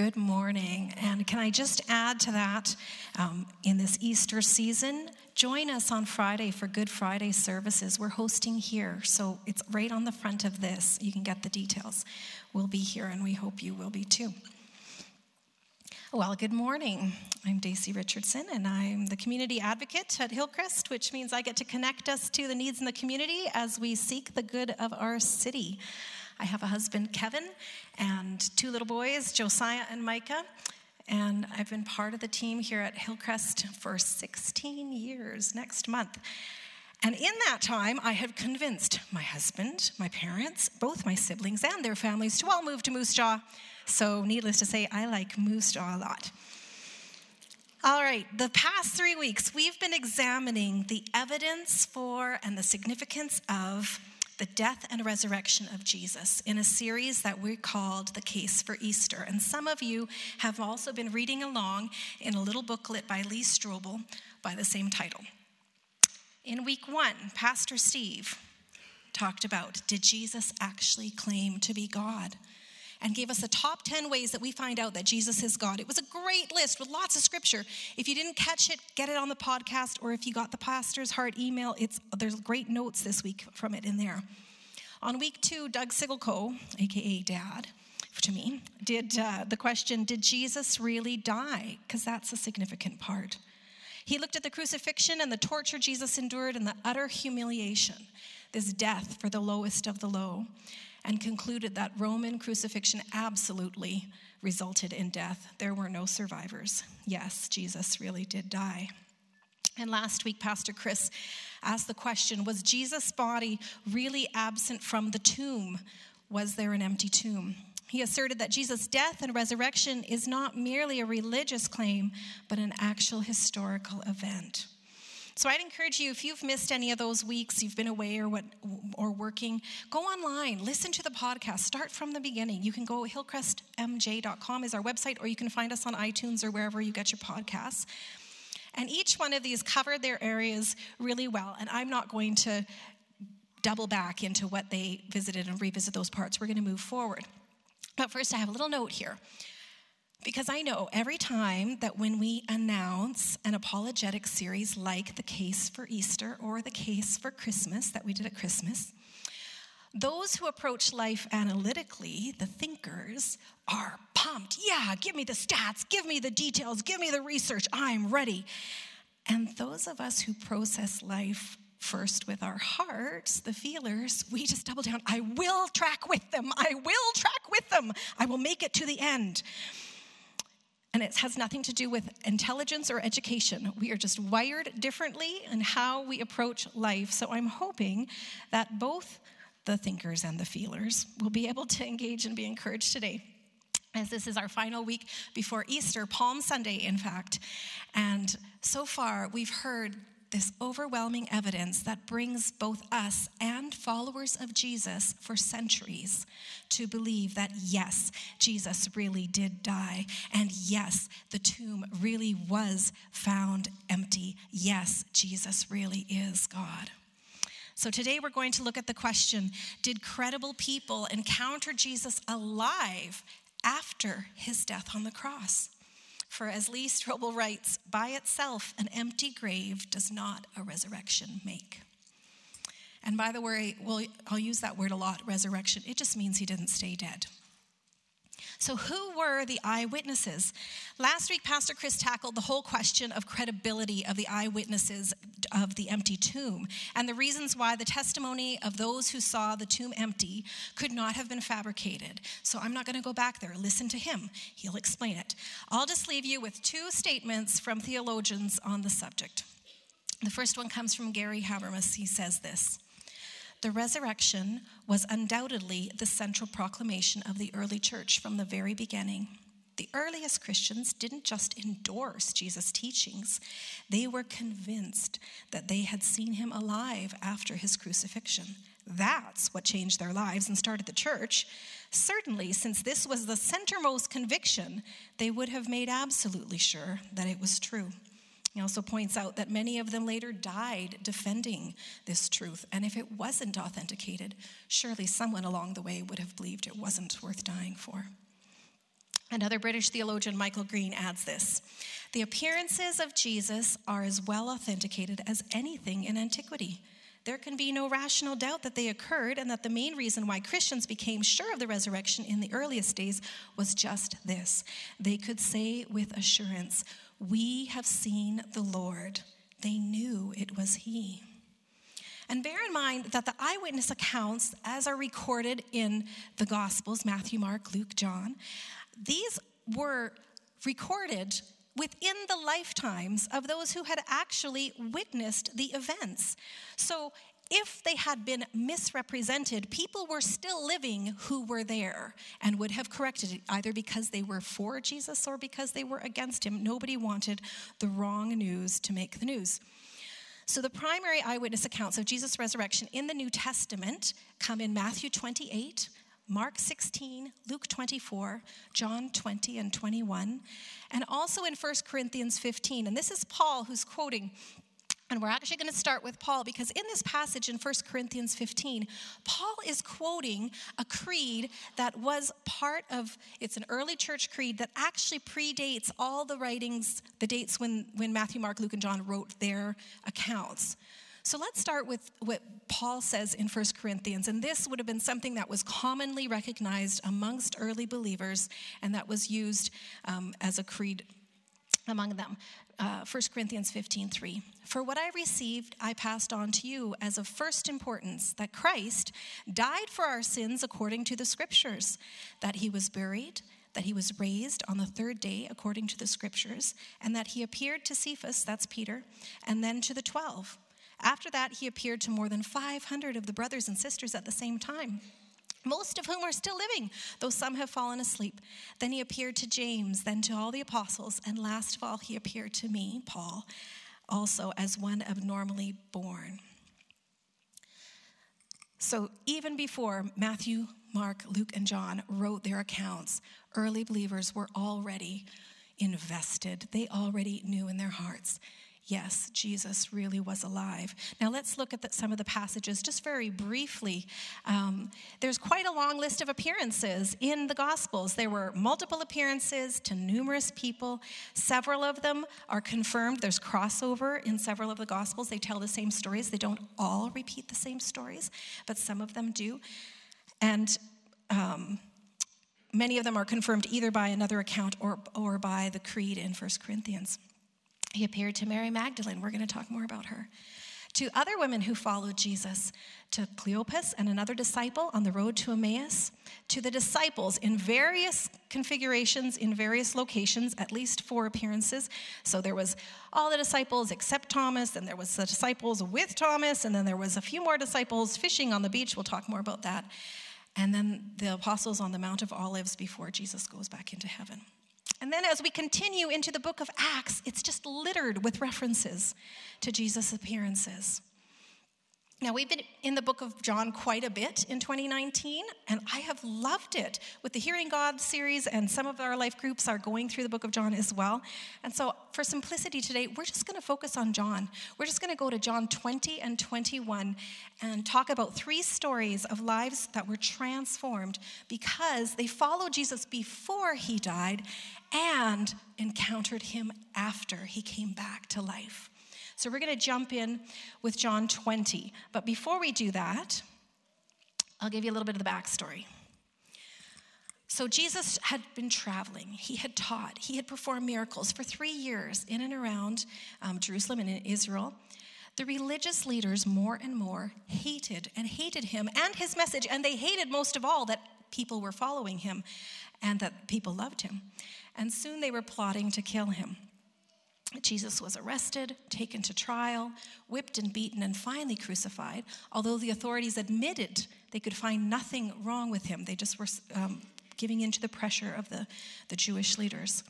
Good morning. And can I just add to that um, in this Easter season? Join us on Friday for Good Friday services. We're hosting here, so it's right on the front of this. You can get the details. We'll be here, and we hope you will be too. Well, good morning. I'm Daisy Richardson, and I'm the community advocate at Hillcrest, which means I get to connect us to the needs in the community as we seek the good of our city. I have a husband, Kevin, and two little boys, Josiah and Micah. And I've been part of the team here at Hillcrest for 16 years next month. And in that time, I have convinced my husband, my parents, both my siblings, and their families to all move to Moose Jaw. So, needless to say, I like Moose Jaw a lot. All right, the past three weeks, we've been examining the evidence for and the significance of the death and resurrection of Jesus in a series that we called The Case for Easter. And some of you have also been reading along in a little booklet by Lee Strobel by the same title. In week one, Pastor Steve talked about did Jesus actually claim to be God? And gave us the top 10 ways that we find out that Jesus is God. It was a great list with lots of scripture. If you didn't catch it, get it on the podcast, or if you got the pastor's heart email, it's, there's great notes this week from it in there. On week two, Doug Sigelko, aka Dad, to me, did uh, the question, Did Jesus really die? Because that's a significant part. He looked at the crucifixion and the torture Jesus endured and the utter humiliation, this death for the lowest of the low and concluded that Roman crucifixion absolutely resulted in death. There were no survivors. Yes, Jesus really did die. And last week, Pastor Chris asked the question Was Jesus' body really absent from the tomb? Was there an empty tomb? He asserted that Jesus' death and resurrection is not merely a religious claim, but an actual historical event. So I'd encourage you, if you've missed any of those weeks, you've been away or what or working, go online, listen to the podcast, start from the beginning. You can go hillcrestmj.com is our website, or you can find us on iTunes or wherever you get your podcasts. And each one of these covered their areas really well. And I'm not going to double back into what they visited and revisit those parts. We're going to move forward. But first, I have a little note here. Because I know every time that when we announce an apologetic series like the case for Easter or the case for Christmas that we did at Christmas, those who approach life analytically, the thinkers, are pumped. Yeah, give me the stats, give me the details, give me the research, I'm ready. And those of us who process life first with our hearts, the feelers, we just double down. I will track with them. I will track with them. I will make it to the end. And it has nothing to do with intelligence or education. We are just wired differently in how we approach life. So I'm hoping that both the thinkers and the feelers will be able to engage and be encouraged today. As this is our final week before Easter, Palm Sunday, in fact. And so far, we've heard this overwhelming evidence that brings both us and followers of Jesus for centuries to believe that yes, Jesus really did die. And yes, the tomb really was found empty. Yes, Jesus really is God. So today we're going to look at the question Did credible people encounter Jesus alive after his death on the cross? For as Lee Strobel writes, by itself, an empty grave does not a resurrection make. And by the way, I'll use that word a lot resurrection. It just means he didn't stay dead. So, who were the eyewitnesses? Last week, Pastor Chris tackled the whole question of credibility of the eyewitnesses of the empty tomb and the reasons why the testimony of those who saw the tomb empty could not have been fabricated. So, I'm not going to go back there. Listen to him, he'll explain it. I'll just leave you with two statements from theologians on the subject. The first one comes from Gary Habermas. He says this. The resurrection was undoubtedly the central proclamation of the early church from the very beginning. The earliest Christians didn't just endorse Jesus' teachings, they were convinced that they had seen him alive after his crucifixion. That's what changed their lives and started the church. Certainly, since this was the centermost conviction, they would have made absolutely sure that it was true. He also points out that many of them later died defending this truth. And if it wasn't authenticated, surely someone along the way would have believed it wasn't worth dying for. Another British theologian, Michael Green, adds this The appearances of Jesus are as well authenticated as anything in antiquity. There can be no rational doubt that they occurred, and that the main reason why Christians became sure of the resurrection in the earliest days was just this. They could say with assurance, We have seen the Lord. They knew it was He. And bear in mind that the eyewitness accounts, as are recorded in the Gospels Matthew, Mark, Luke, John these were recorded within the lifetimes of those who had actually witnessed the events. So if they had been misrepresented, people were still living who were there and would have corrected it, either because they were for Jesus or because they were against him. Nobody wanted the wrong news to make the news. So, the primary eyewitness accounts of Jesus' resurrection in the New Testament come in Matthew 28, Mark 16, Luke 24, John 20 and 21, and also in 1 Corinthians 15. And this is Paul who's quoting and we're actually going to start with Paul because in this passage in 1 Corinthians 15, Paul is quoting a creed that was part of, it's an early church creed that actually predates all the writings, the dates when, when Matthew, Mark, Luke, and John wrote their accounts. So let's start with what Paul says in 1 Corinthians. And this would have been something that was commonly recognized amongst early believers and that was used um, as a creed among them. Uh, 1 Corinthians 15 3. For what I received, I passed on to you as of first importance that Christ died for our sins according to the scriptures, that he was buried that he was raised on the third day according to the scriptures, and that he appeared to Cephas, that's Peter, and then to the twelve. After that, he appeared to more than 500 of the brothers and sisters at the same time, most of whom are still living, though some have fallen asleep. Then he appeared to James, then to all the apostles, and last of all, he appeared to me, Paul, also as one abnormally born. So even before Matthew, Mark, Luke, and John wrote their accounts, early believers were already invested. They already knew in their hearts yes, Jesus really was alive. Now let's look at the, some of the passages just very briefly. Um, there's quite a long list of appearances in the Gospels. There were multiple appearances to numerous people. Several of them are confirmed. There's crossover in several of the Gospels. They tell the same stories. They don't all repeat the same stories, but some of them do. And um, many of them are confirmed either by another account or, or by the creed in First Corinthians. He appeared to Mary Magdalene. We're going to talk more about her. To other women who followed Jesus, to Cleopas and another disciple on the road to Emmaus, to the disciples in various configurations, in various locations, at least four appearances. So there was all the disciples except Thomas, and there was the disciples with Thomas, and then there was a few more disciples fishing on the beach. We'll talk more about that. And then the apostles on the Mount of Olives before Jesus goes back into heaven. And then as we continue into the book of Acts, it's just littered with references to Jesus' appearances. Now, we've been in the book of John quite a bit in 2019, and I have loved it with the Hearing God series, and some of our life groups are going through the book of John as well. And so, for simplicity today, we're just going to focus on John. We're just going to go to John 20 and 21 and talk about three stories of lives that were transformed because they followed Jesus before he died and encountered him after he came back to life. So we're going to jump in with John 20. But before we do that, I'll give you a little bit of the backstory. So, Jesus had been traveling. He had taught. He had performed miracles for three years in and around um, Jerusalem and in Israel. The religious leaders more and more hated and hated him and his message, and they hated most of all that people were following him and that people loved him. And soon they were plotting to kill him. Jesus was arrested, taken to trial, whipped and beaten, and finally crucified. Although the authorities admitted they could find nothing wrong with him, they just were um, giving in to the pressure of the, the Jewish leaders.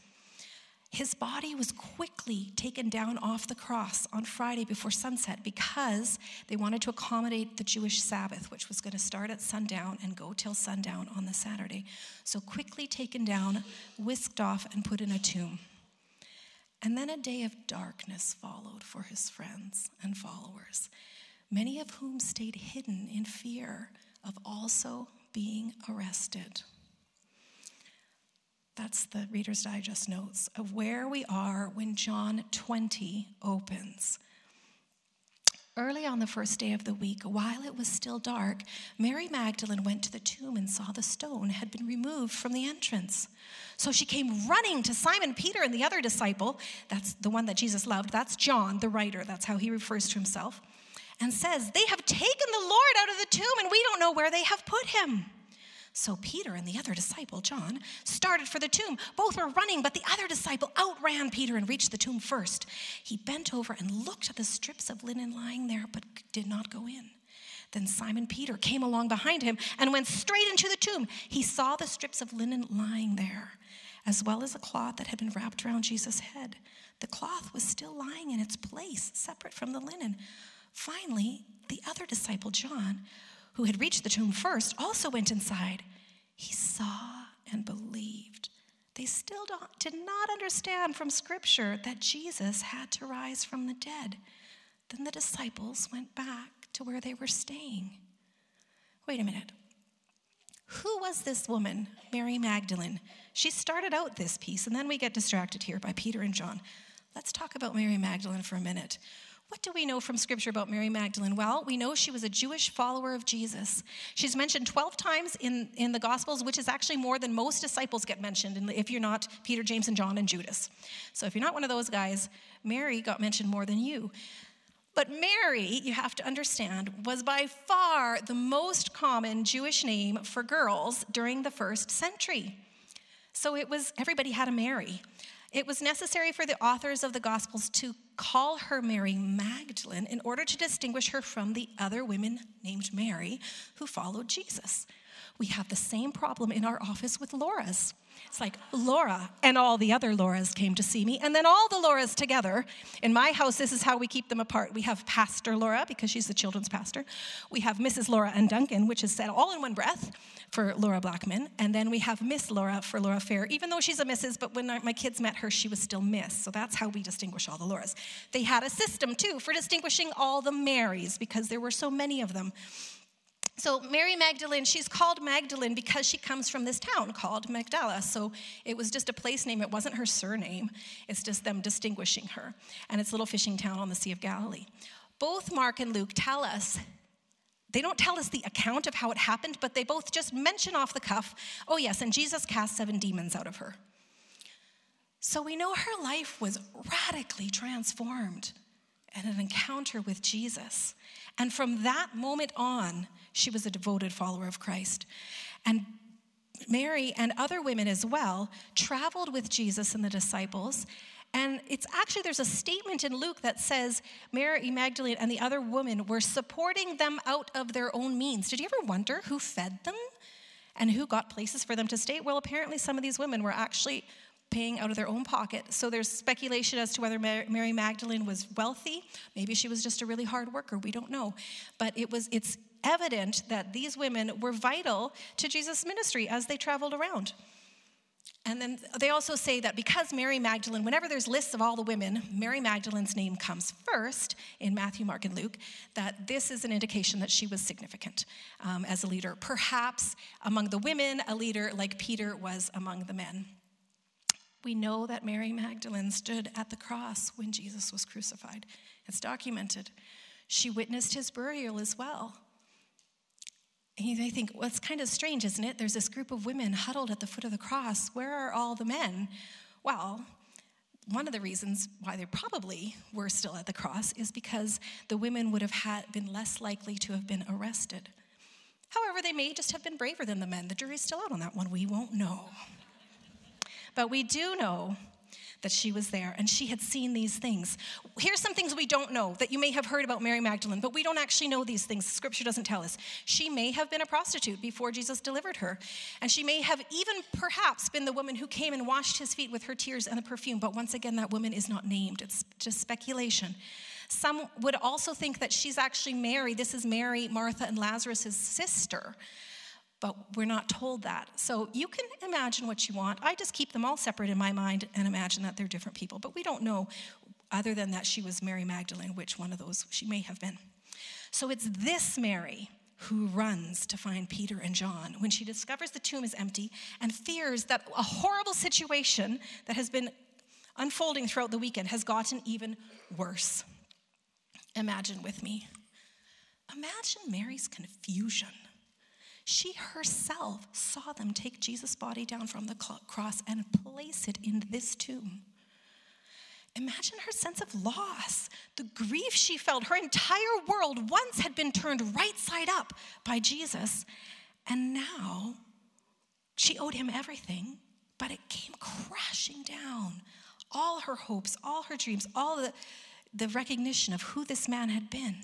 His body was quickly taken down off the cross on Friday before sunset because they wanted to accommodate the Jewish Sabbath, which was going to start at sundown and go till sundown on the Saturday. So, quickly taken down, whisked off, and put in a tomb. And then a day of darkness followed for his friends and followers, many of whom stayed hidden in fear of also being arrested. That's the Reader's Digest notes of where we are when John 20 opens. Early on the first day of the week, while it was still dark, Mary Magdalene went to the tomb and saw the stone had been removed from the entrance. So she came running to Simon Peter and the other disciple, that's the one that Jesus loved, that's John, the writer, that's how he refers to himself, and says, They have taken the Lord out of the tomb and we don't know where they have put him. So Peter and the other disciple, John, started for the tomb. Both were running, but the other disciple outran Peter and reached the tomb first. He bent over and looked at the strips of linen lying there, but did not go in. Then Simon Peter came along behind him and went straight into the tomb. He saw the strips of linen lying there, as well as a cloth that had been wrapped around Jesus' head. The cloth was still lying in its place, separate from the linen. Finally, the other disciple, John, who had reached the tomb first, also went inside. He saw and believed. They still did not understand from Scripture that Jesus had to rise from the dead. Then the disciples went back to where they were staying. Wait a minute. Who was this woman, Mary Magdalene? She started out this piece, and then we get distracted here by Peter and John. Let's talk about Mary Magdalene for a minute. What do we know from scripture about Mary Magdalene? Well, we know she was a Jewish follower of Jesus. She's mentioned 12 times in, in the Gospels, which is actually more than most disciples get mentioned, if you're not Peter, James, and John, and Judas. So if you're not one of those guys, Mary got mentioned more than you. But Mary, you have to understand, was by far the most common Jewish name for girls during the first century. So it was, everybody had a Mary. It was necessary for the authors of the Gospels to call her Mary Magdalene in order to distinguish her from the other women named Mary who followed Jesus. We have the same problem in our office with Laura's. It's like Laura and all the other Lauras came to see me, and then all the Lauras together. In my house, this is how we keep them apart. We have Pastor Laura because she's the children's pastor. We have Mrs. Laura and Duncan, which is said all in one breath for Laura Blackman. And then we have Miss Laura for Laura Fair, even though she's a Mrs., but when my kids met her, she was still Miss. So that's how we distinguish all the Lauras. They had a system too for distinguishing all the Marys because there were so many of them. So, Mary Magdalene, she's called Magdalene because she comes from this town called Magdala. So, it was just a place name. It wasn't her surname, it's just them distinguishing her. And it's a little fishing town on the Sea of Galilee. Both Mark and Luke tell us, they don't tell us the account of how it happened, but they both just mention off the cuff, oh, yes, and Jesus cast seven demons out of her. So, we know her life was radically transformed and an encounter with Jesus. And from that moment on, she was a devoted follower of Christ. And Mary and other women as well traveled with Jesus and the disciples. And it's actually, there's a statement in Luke that says Mary Magdalene and the other women were supporting them out of their own means. Did you ever wonder who fed them and who got places for them to stay? Well, apparently, some of these women were actually paying out of their own pocket. So there's speculation as to whether Mary Magdalene was wealthy. Maybe she was just a really hard worker. We don't know. But it was it's evident that these women were vital to Jesus' ministry as they traveled around. And then they also say that because Mary Magdalene, whenever there's lists of all the women, Mary Magdalene's name comes first in Matthew, Mark, and Luke, that this is an indication that she was significant um, as a leader. Perhaps among the women, a leader like Peter was among the men. We know that Mary Magdalene stood at the cross when Jesus was crucified. It's documented. She witnessed his burial as well. And you may think, well, it's kind of strange, isn't it? There's this group of women huddled at the foot of the cross. Where are all the men? Well, one of the reasons why they probably were still at the cross is because the women would have had been less likely to have been arrested. However, they may just have been braver than the men. The jury's still out on that one. We won't know. But we do know that she was there and she had seen these things. Here's some things we don't know that you may have heard about Mary Magdalene, but we don't actually know these things. Scripture doesn't tell us. She may have been a prostitute before Jesus delivered her, and she may have even perhaps been the woman who came and washed his feet with her tears and the perfume. But once again, that woman is not named, it's just speculation. Some would also think that she's actually Mary. This is Mary, Martha, and Lazarus' sister but we're not told that. So you can imagine what you want. I just keep them all separate in my mind and imagine that they're different people, but we don't know, other than that she was Mary Magdalene, which one of those she may have been. So it's this Mary who runs to find Peter and John when she discovers the tomb is empty and fears that a horrible situation that has been unfolding throughout the weekend has gotten even worse. Imagine with me. Imagine Mary's confusion. She herself saw them take Jesus' body down from the cross and place it in this tomb. Imagine her sense of loss, the grief she felt. Her entire world once had been turned right side up by Jesus, and now she owed him everything, but it came crashing down. All her hopes, all her dreams, all the, the recognition of who this man had been.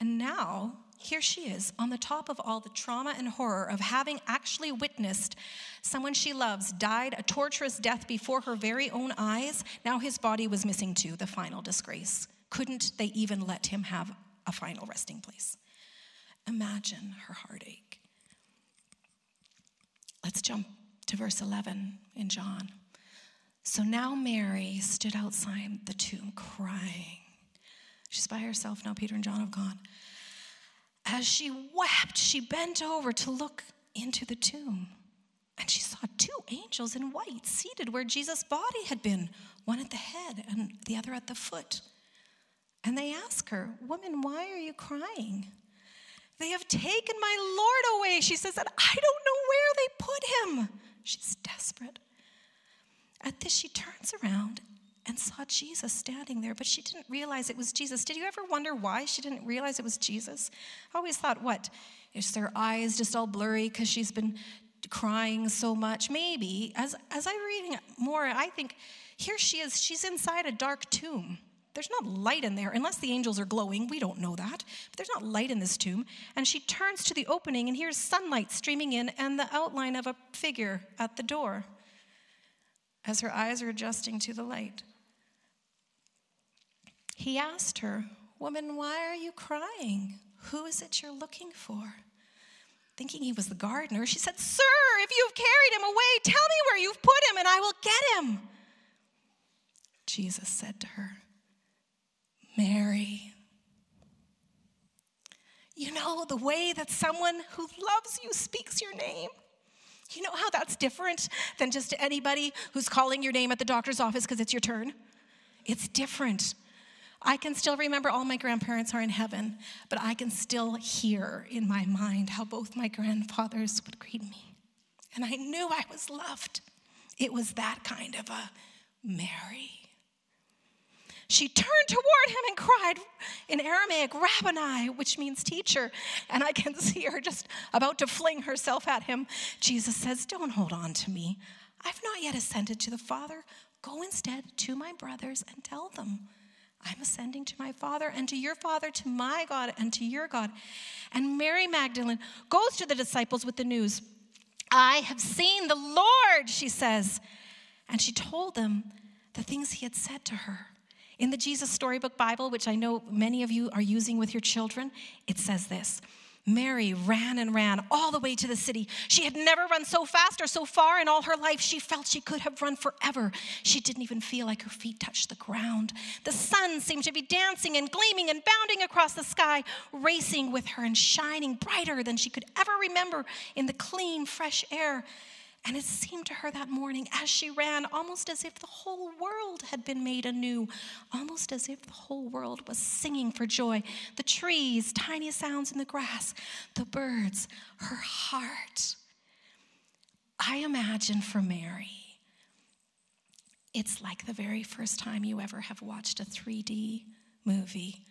And now here she is on the top of all the trauma and horror of having actually witnessed someone she loves died a torturous death before her very own eyes. Now his body was missing too, the final disgrace. Couldn't they even let him have a final resting place? Imagine her heartache. Let's jump to verse 11 in John. So now Mary stood outside the tomb crying. She's by herself now, Peter and John have gone. As she wept, she bent over to look into the tomb. And she saw two angels in white seated where Jesus' body had been, one at the head and the other at the foot. And they ask her, Woman, why are you crying? They have taken my Lord away, she says, and I don't know where they put him. She's desperate. At this, she turns around and saw Jesus standing there, but she didn't realize it was Jesus. Did you ever wonder why she didn't realize it was Jesus? I always thought, what? Is their eyes just all blurry because she's been crying so much? Maybe. As, as I'm reading more, I think here she is. She's inside a dark tomb. There's not light in there, unless the angels are glowing. We don't know that. But there's not light in this tomb. And she turns to the opening, and here's sunlight streaming in and the outline of a figure at the door as her eyes are adjusting to the light. He asked her, Woman, why are you crying? Who is it you're looking for? Thinking he was the gardener, she said, Sir, if you've carried him away, tell me where you've put him and I will get him. Jesus said to her, Mary. You know, the way that someone who loves you speaks your name. You know how that's different than just anybody who's calling your name at the doctor's office because it's your turn? It's different. I can still remember all my grandparents are in heaven, but I can still hear in my mind how both my grandfathers would greet me. And I knew I was loved. It was that kind of a Mary. She turned toward him and cried in Aramaic, Rabboni, which means teacher. And I can see her just about to fling herself at him. Jesus says, Don't hold on to me. I've not yet ascended to the Father. Go instead to my brothers and tell them I'm ascending to my Father and to your Father, to my God and to your God. And Mary Magdalene goes to the disciples with the news I have seen the Lord, she says. And she told them the things he had said to her. In the Jesus Storybook Bible, which I know many of you are using with your children, it says this Mary ran and ran all the way to the city. She had never run so fast or so far in all her life. She felt she could have run forever. She didn't even feel like her feet touched the ground. The sun seemed to be dancing and gleaming and bounding across the sky, racing with her and shining brighter than she could ever remember in the clean, fresh air. And it seemed to her that morning as she ran almost as if the whole world had been made anew, almost as if the whole world was singing for joy. The trees, tiny sounds in the grass, the birds, her heart. I imagine for Mary, it's like the very first time you ever have watched a 3D movie.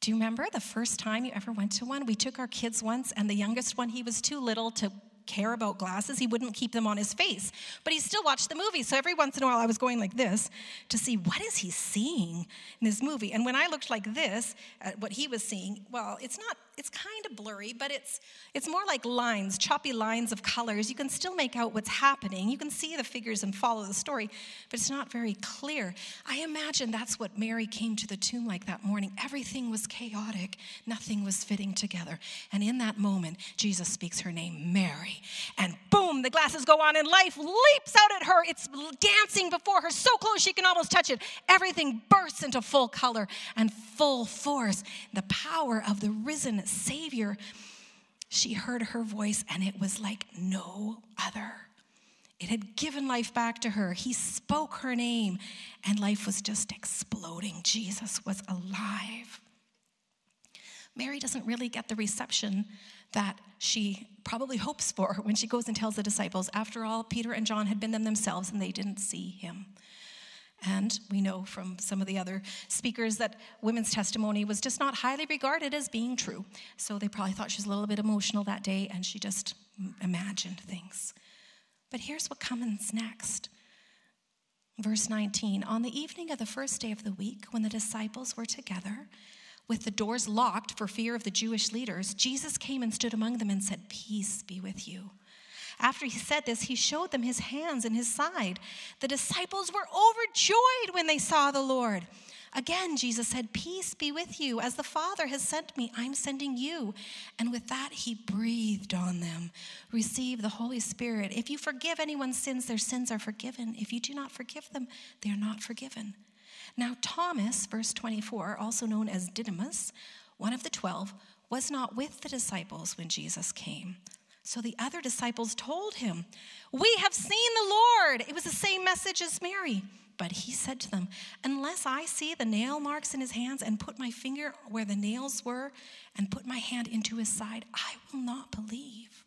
Do you remember the first time you ever went to one? We took our kids once, and the youngest one, he was too little to care about glasses. He wouldn't keep them on his face, but he still watched the movie. So every once in a while, I was going like this to see what is he seeing in this movie. And when I looked like this at what he was seeing, well, it's not it's kind of blurry, but it's it's more like lines, choppy lines of colors. You can still make out what's happening. You can see the figures and follow the story, but it's not very clear. I imagine that's what Mary came to the tomb like that morning. Everything was chaotic, nothing was fitting together. And in that moment, Jesus speaks her name, Mary. And boom, the glasses go on and life leaps out at her. It's dancing before her so close she can almost touch it. Everything bursts into full color and full force. The power of the risen Savior, she heard her voice and it was like no other. It had given life back to her. He spoke her name and life was just exploding. Jesus was alive. Mary doesn't really get the reception that she probably hopes for when she goes and tells the disciples. After all, Peter and John had been them themselves and they didn't see him. And we know from some of the other speakers that women's testimony was just not highly regarded as being true. So they probably thought she was a little bit emotional that day and she just imagined things. But here's what comes next. Verse 19 On the evening of the first day of the week, when the disciples were together, with the doors locked for fear of the Jewish leaders, Jesus came and stood among them and said, Peace be with you. After he said this, he showed them his hands and his side. The disciples were overjoyed when they saw the Lord. Again, Jesus said, Peace be with you. As the Father has sent me, I'm sending you. And with that, he breathed on them. Receive the Holy Spirit. If you forgive anyone's sins, their sins are forgiven. If you do not forgive them, they are not forgiven. Now, Thomas, verse 24, also known as Didymus, one of the twelve, was not with the disciples when Jesus came. So the other disciples told him, We have seen the Lord. It was the same message as Mary. But he said to them, Unless I see the nail marks in his hands and put my finger where the nails were and put my hand into his side, I will not believe.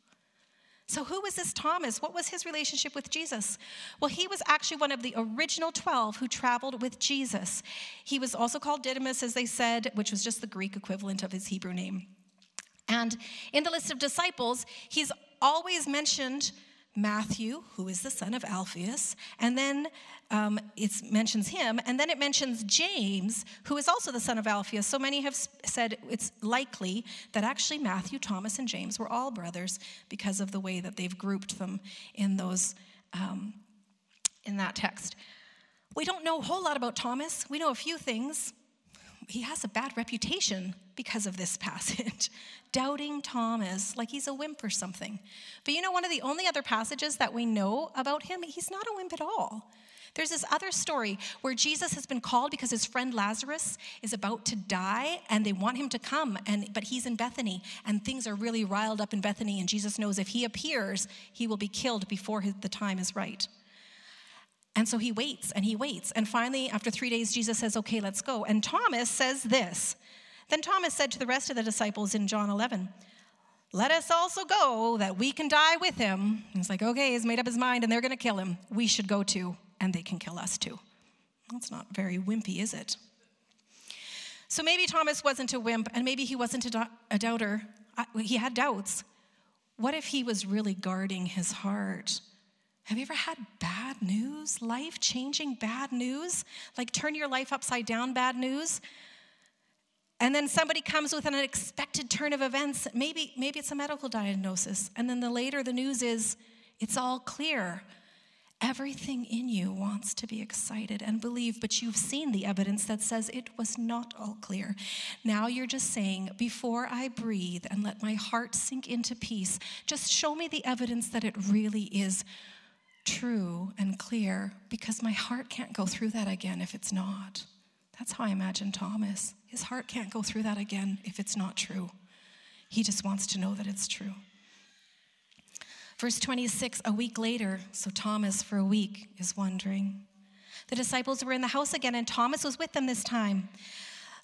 So, who was this Thomas? What was his relationship with Jesus? Well, he was actually one of the original 12 who traveled with Jesus. He was also called Didymus, as they said, which was just the Greek equivalent of his Hebrew name. And in the list of disciples, he's always mentioned Matthew, who is the son of Alphaeus, and then um, it mentions him, and then it mentions James, who is also the son of Alphaeus. So many have said it's likely that actually Matthew, Thomas, and James were all brothers because of the way that they've grouped them in those um, in that text. We don't know a whole lot about Thomas. We know a few things. He has a bad reputation because of this passage. Doubting Thomas, like he's a wimp or something. But you know, one of the only other passages that we know about him, he's not a wimp at all. There's this other story where Jesus has been called because his friend Lazarus is about to die and they want him to come and but he's in Bethany and things are really riled up in Bethany and Jesus knows if he appears he will be killed before his, the time is right. And so he waits and he waits and finally after 3 days Jesus says okay let's go and Thomas says this. Then Thomas said to the rest of the disciples in John 11 let us also go that we can die with him. He's like, okay, he's made up his mind and they're going to kill him. We should go too and they can kill us too. That's not very wimpy, is it? So maybe Thomas wasn't a wimp, and maybe he wasn't a, do- a doubter. he had doubts. What if he was really guarding his heart? Have you ever had bad news, life changing bad news? Like turn your life upside down bad news? And then somebody comes with an unexpected turn of events. Maybe, maybe it's a medical diagnosis. And then the later the news is, it's all clear. Everything in you wants to be excited and believe, but you've seen the evidence that says it was not all clear. Now you're just saying, before I breathe and let my heart sink into peace, just show me the evidence that it really is true and clear, because my heart can't go through that again if it's not. That's how I imagine Thomas. His heart can't go through that again if it's not true. He just wants to know that it's true. Verse 26, a week later, so Thomas for a week is wondering. The disciples were in the house again, and Thomas was with them this time.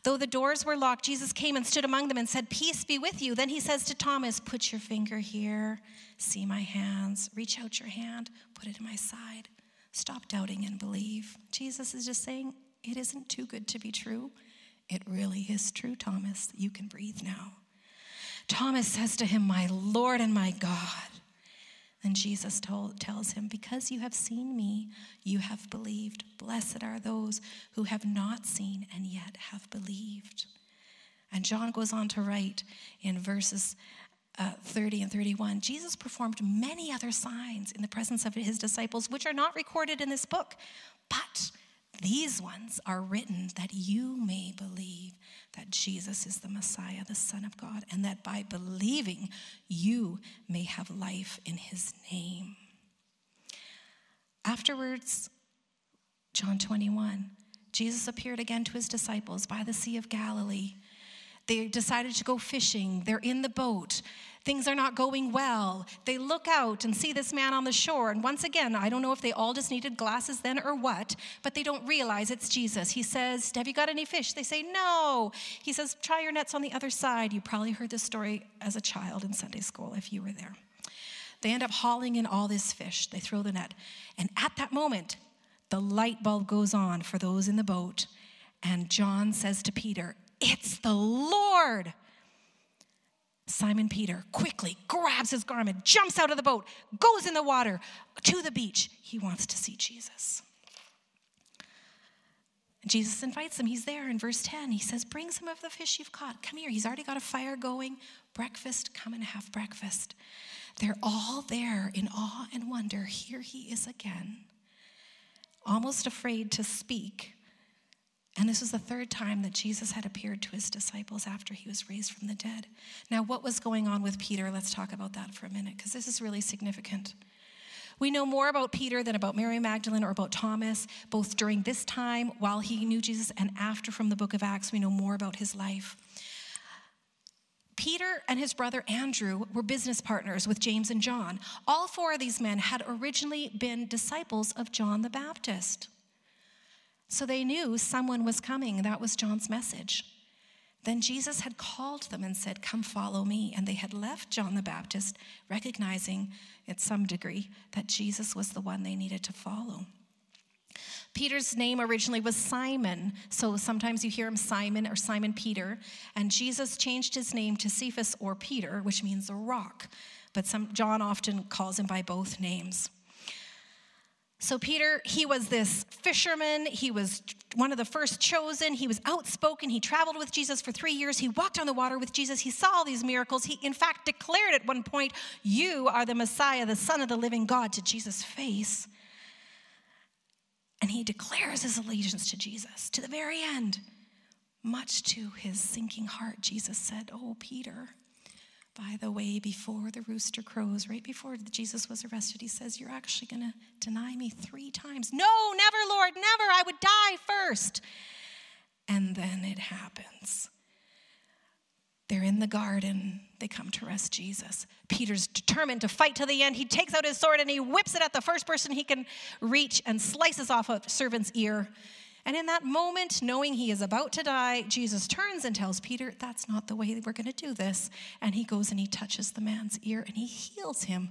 Though the doors were locked, Jesus came and stood among them and said, Peace be with you. Then he says to Thomas, Put your finger here, see my hands, reach out your hand, put it in my side. Stop doubting and believe. Jesus is just saying, It isn't too good to be true. It really is true, Thomas. You can breathe now. Thomas says to him, My Lord and my God. And Jesus told, tells him, Because you have seen me, you have believed. Blessed are those who have not seen and yet have believed. And John goes on to write in verses uh, 30 and 31 Jesus performed many other signs in the presence of his disciples, which are not recorded in this book. But these ones are written that you may believe that Jesus is the Messiah, the Son of God, and that by believing you may have life in his name. Afterwards, John 21, Jesus appeared again to his disciples by the Sea of Galilee. They decided to go fishing. They're in the boat. Things are not going well. They look out and see this man on the shore. And once again, I don't know if they all just needed glasses then or what, but they don't realize it's Jesus. He says, Have you got any fish? They say, No. He says, Try your nets on the other side. You probably heard this story as a child in Sunday school if you were there. They end up hauling in all this fish. They throw the net. And at that moment, the light bulb goes on for those in the boat. And John says to Peter, It's the Lord. Simon Peter quickly grabs his garment, jumps out of the boat, goes in the water to the beach. He wants to see Jesus. Jesus invites him. He's there in verse 10. He says, Bring some of the fish you've caught. Come here. He's already got a fire going. Breakfast, come and have breakfast. They're all there in awe and wonder. Here he is again, almost afraid to speak. And this was the third time that Jesus had appeared to his disciples after he was raised from the dead. Now, what was going on with Peter? Let's talk about that for a minute, because this is really significant. We know more about Peter than about Mary Magdalene or about Thomas, both during this time while he knew Jesus and after from the book of Acts. We know more about his life. Peter and his brother Andrew were business partners with James and John. All four of these men had originally been disciples of John the Baptist. So they knew someone was coming. That was John's message. Then Jesus had called them and said, Come follow me. And they had left John the Baptist, recognizing at some degree that Jesus was the one they needed to follow. Peter's name originally was Simon, so sometimes you hear him Simon or Simon Peter, and Jesus changed his name to Cephas or Peter, which means a rock, but some, John often calls him by both names. So, Peter, he was this fisherman. He was one of the first chosen. He was outspoken. He traveled with Jesus for three years. He walked on the water with Jesus. He saw all these miracles. He, in fact, declared at one point, You are the Messiah, the Son of the living God, to Jesus' face. And he declares his allegiance to Jesus to the very end. Much to his sinking heart, Jesus said, Oh, Peter, by the way, before the rooster crows, right before Jesus was arrested, he says, You're actually going to deny me three times. No, never, Lord, never. I would die first. And then it happens. They're in the garden. They come to arrest Jesus. Peter's determined to fight to the end. He takes out his sword and he whips it at the first person he can reach and slices off a servant's ear. And in that moment, knowing he is about to die, Jesus turns and tells Peter, That's not the way we're going to do this. And he goes and he touches the man's ear and he heals him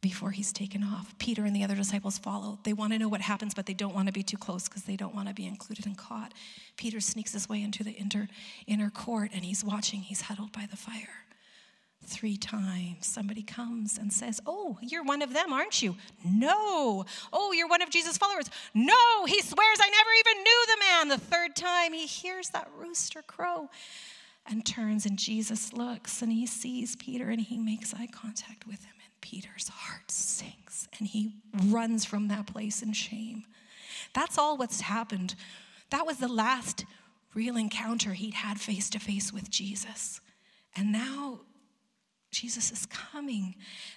before he's taken off. Peter and the other disciples follow. They want to know what happens, but they don't want to be too close because they don't want to be included and caught. Peter sneaks his way into the inner, inner court and he's watching. He's huddled by the fire three times. Somebody comes and says, Oh, you're one of them, aren't you? No. Oh, you're one of Jesus' followers. No. He swears, I never even knew the man. The third time, he hears that rooster crow and turns, and Jesus looks and he sees Peter and he makes eye contact with him. And Peter's heart sinks and he runs from that place in shame. That's all what's happened. That was the last real encounter he'd had face to face with Jesus. And now Jesus is coming.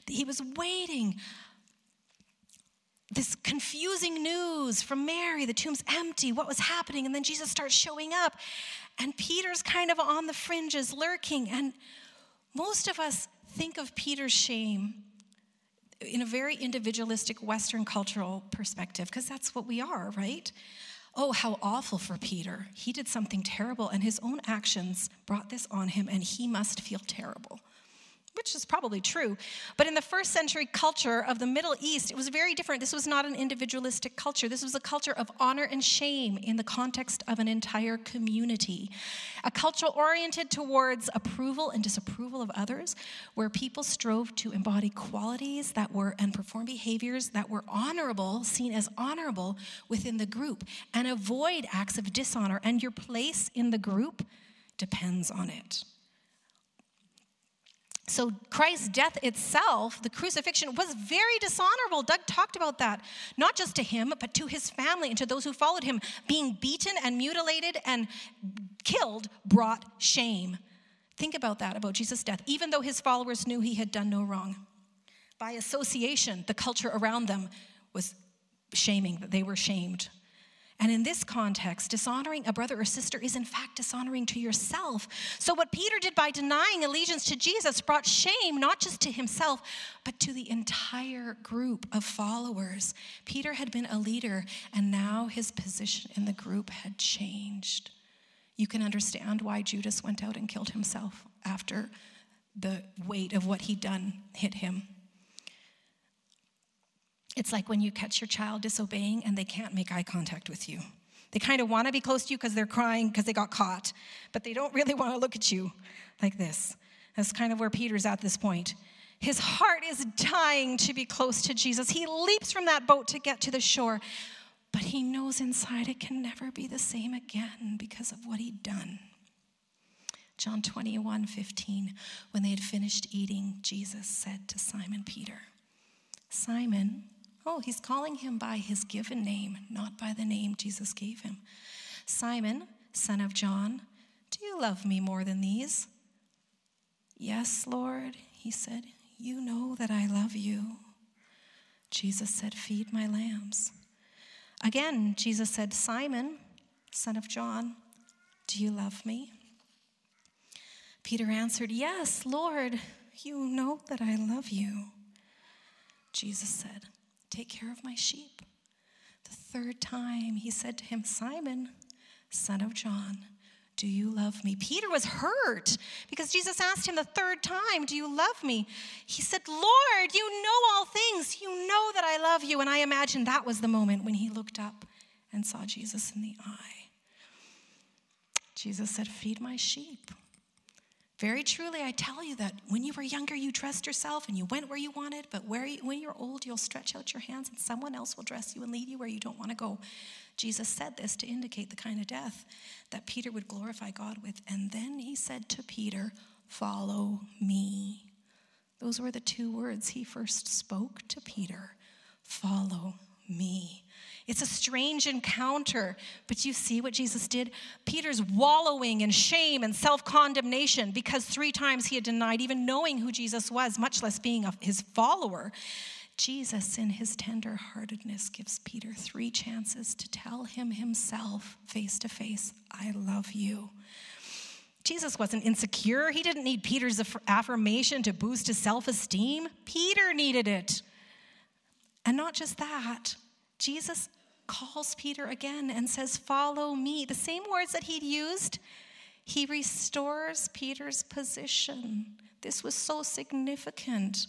He was waiting. This confusing news from Mary, the tomb's empty, what was happening? And then Jesus starts showing up, and Peter's kind of on the fringes, lurking. And most of us think of Peter's shame in a very individualistic Western cultural perspective, because that's what we are, right? Oh, how awful for Peter. He did something terrible, and his own actions brought this on him, and he must feel terrible which is probably true. But in the first century culture of the Middle East, it was very different. This was not an individualistic culture. This was a culture of honor and shame in the context of an entire community. A culture oriented towards approval and disapproval of others, where people strove to embody qualities that were and perform behaviors that were honorable, seen as honorable within the group, and avoid acts of dishonor. And your place in the group depends on it. So, Christ's death itself, the crucifixion, was very dishonorable. Doug talked about that. Not just to him, but to his family and to those who followed him. Being beaten and mutilated and killed brought shame. Think about that, about Jesus' death, even though his followers knew he had done no wrong. By association, the culture around them was shaming, that they were shamed. And in this context, dishonoring a brother or sister is in fact dishonoring to yourself. So, what Peter did by denying allegiance to Jesus brought shame not just to himself, but to the entire group of followers. Peter had been a leader, and now his position in the group had changed. You can understand why Judas went out and killed himself after the weight of what he'd done hit him. It's like when you catch your child disobeying and they can't make eye contact with you. They kind of want to be close to you because they're crying because they got caught, but they don't really want to look at you like this. That's kind of where Peter's at this point. His heart is dying to be close to Jesus. He leaps from that boat to get to the shore, but he knows inside it can never be the same again because of what he'd done. John 21 15. When they had finished eating, Jesus said to Simon Peter, Simon, Oh, he's calling him by his given name, not by the name Jesus gave him. Simon, son of John, do you love me more than these? Yes, Lord, he said, you know that I love you. Jesus said, Feed my lambs. Again, Jesus said, Simon, son of John, do you love me? Peter answered, Yes, Lord, you know that I love you. Jesus said, Take care of my sheep. The third time he said to him, Simon, son of John, do you love me? Peter was hurt because Jesus asked him the third time, Do you love me? He said, Lord, you know all things. You know that I love you. And I imagine that was the moment when he looked up and saw Jesus in the eye. Jesus said, Feed my sheep. Very truly, I tell you that when you were younger, you dressed yourself and you went where you wanted, but you, when you're old, you'll stretch out your hands and someone else will dress you and lead you where you don't want to go. Jesus said this to indicate the kind of death that Peter would glorify God with. And then he said to Peter, Follow me. Those were the two words he first spoke to Peter Follow me. It's a strange encounter, but you see what Jesus did? Peter's wallowing in shame and self condemnation because three times he had denied even knowing who Jesus was, much less being his follower. Jesus, in his tenderheartedness, gives Peter three chances to tell him himself face to face, I love you. Jesus wasn't insecure. He didn't need Peter's affirmation to boost his self esteem. Peter needed it. And not just that, Jesus calls Peter again and says, Follow me. The same words that he'd used, he restores Peter's position. This was so significant.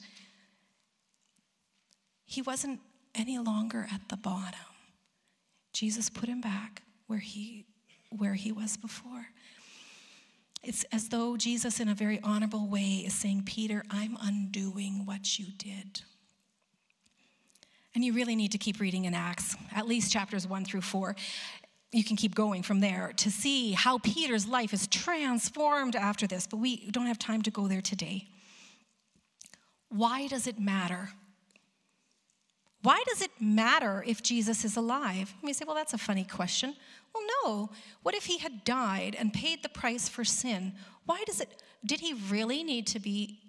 He wasn't any longer at the bottom. Jesus put him back where he, where he was before. It's as though Jesus, in a very honorable way, is saying, Peter, I'm undoing what you did. And you really need to keep reading in Acts, at least chapters one through four. You can keep going from there to see how Peter's life is transformed after this, but we don't have time to go there today. Why does it matter? Why does it matter if Jesus is alive? You may say, well, that's a funny question. Well, no. What if he had died and paid the price for sin? Why does it, did he really need to be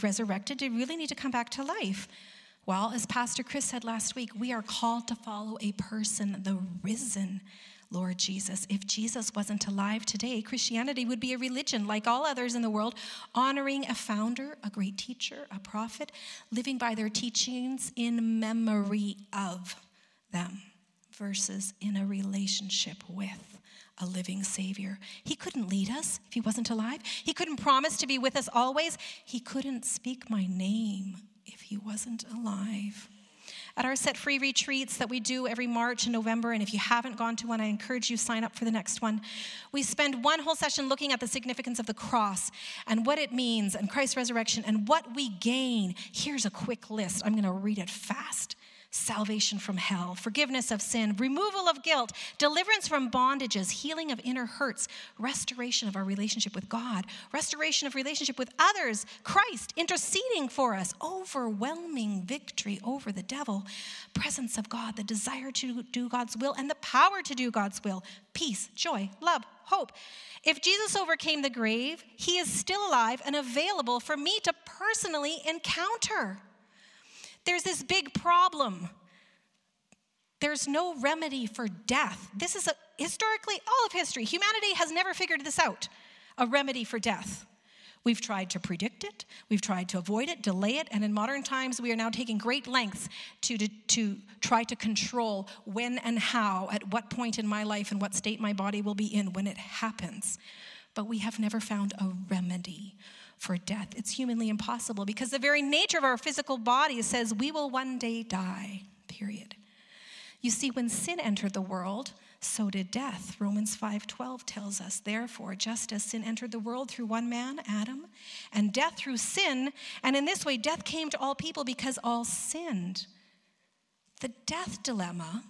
resurrected? Did he really need to come back to life? Well, as Pastor Chris said last week, we are called to follow a person, the risen Lord Jesus. If Jesus wasn't alive today, Christianity would be a religion like all others in the world, honoring a founder, a great teacher, a prophet, living by their teachings in memory of them versus in a relationship with a living Savior. He couldn't lead us if He wasn't alive. He couldn't promise to be with us always. He couldn't speak my name he wasn't alive. At our set free retreats that we do every March and November, and if you haven't gone to one, I encourage you sign up for the next one. We spend one whole session looking at the significance of the cross and what it means and Christ's resurrection and what we gain. Here's a quick list. I'm going to read it fast salvation from hell, forgiveness of sin, removal of guilt, deliverance from bondages, healing of inner hurts, restoration of our relationship with God, restoration of relationship with others, Christ interceding for us, overwhelming victory over the devil, presence of God, the desire to do God's will, and the power to do God's will, peace, joy, love, hope. If Jesus overcame the grave, he is still alive and available for me to personally encounter. There's this big problem. There's no remedy for death. This is a, historically all of history. Humanity has never figured this out a remedy for death. We've tried to predict it, we've tried to avoid it, delay it, and in modern times, we are now taking great lengths to, to, to, try to control when and how, at what point in my life, and what state my body will be in when it happens. But we have never found a remedy for death. It's humanly impossible because the very nature of our physical body says we will one day die, period. You see, when sin entered the world, so did death. Romans 5:12 tells us, therefore, just as sin entered the world through one man, Adam, and death through sin, and in this way death came to all people because all sinned. The death dilemma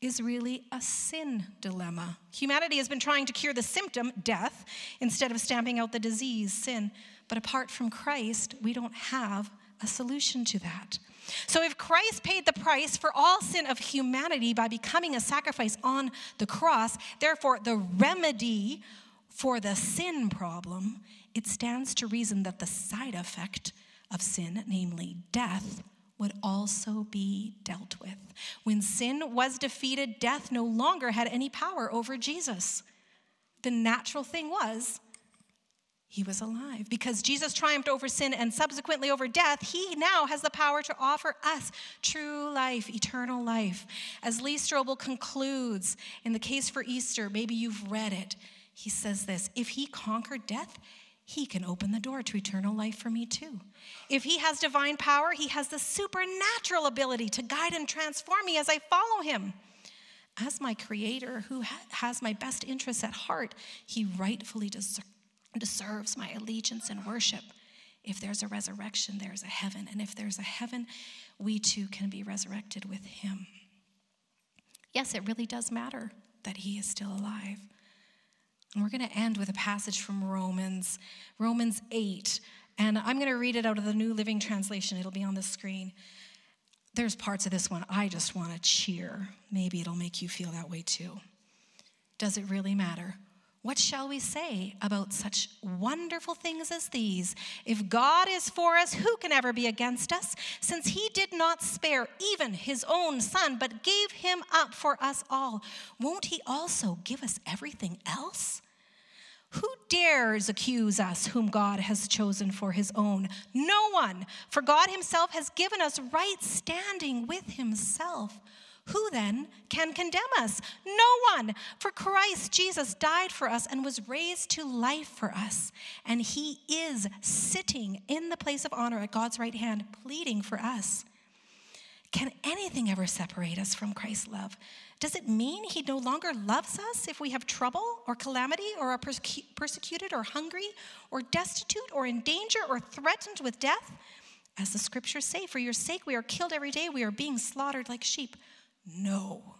is really a sin dilemma. Humanity has been trying to cure the symptom, death, instead of stamping out the disease, sin. But apart from Christ, we don't have a solution to that. So, if Christ paid the price for all sin of humanity by becoming a sacrifice on the cross, therefore, the remedy for the sin problem, it stands to reason that the side effect of sin, namely death, would also be dealt with. When sin was defeated, death no longer had any power over Jesus. The natural thing was he was alive. Because Jesus triumphed over sin and subsequently over death, he now has the power to offer us true life, eternal life. As Lee Strobel concludes in the case for Easter, maybe you've read it, he says this If he conquered death, he can open the door to eternal life for me too. If he has divine power, he has the supernatural ability to guide and transform me as I follow him. As my creator who has my best interests at heart, he rightfully deserves deserves my allegiance and worship. If there's a resurrection, there's a heaven. And if there's a heaven, we too can be resurrected with him. Yes, it really does matter that he is still alive. And we're going to end with a passage from Romans, Romans 8. And I'm going to read it out of the New Living Translation. It'll be on the screen. There's parts of this one I just want to cheer. Maybe it'll make you feel that way too. Does it really matter? What shall we say about such wonderful things as these? If God is for us, who can ever be against us? Since he did not spare even his own son, but gave him up for us all, won't he also give us everything else? Who dares accuse us whom God has chosen for his own? No one, for God himself has given us right standing with himself. Who then can condemn us? No one. For Christ Jesus died for us and was raised to life for us. And he is sitting in the place of honor at God's right hand, pleading for us. Can anything ever separate us from Christ's love? Does it mean he no longer loves us if we have trouble or calamity or are persecuted or hungry or destitute or in danger or threatened with death? As the scriptures say, for your sake we are killed every day, we are being slaughtered like sheep. No.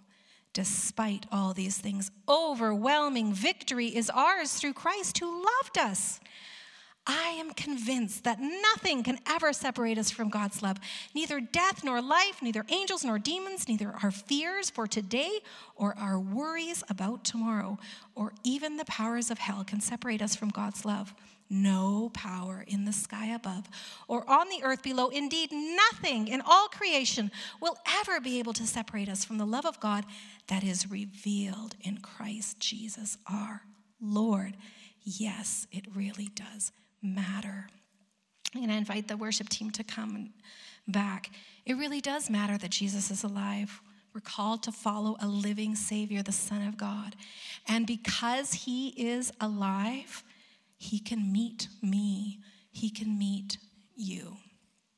Despite all these things, overwhelming victory is ours through Christ who loved us. I am convinced that nothing can ever separate us from God's love. Neither death nor life, neither angels nor demons, neither our fears for today or our worries about tomorrow, or even the powers of hell can separate us from God's love no power in the sky above or on the earth below. Indeed, nothing in all creation will ever be able to separate us from the love of God that is revealed in Christ Jesus our Lord. Yes, it really does matter. I'm going to invite the worship team to come back. It really does matter that Jesus is alive. We're called to follow a living Savior, the Son of God. And because He is alive, he can meet me, He can meet you.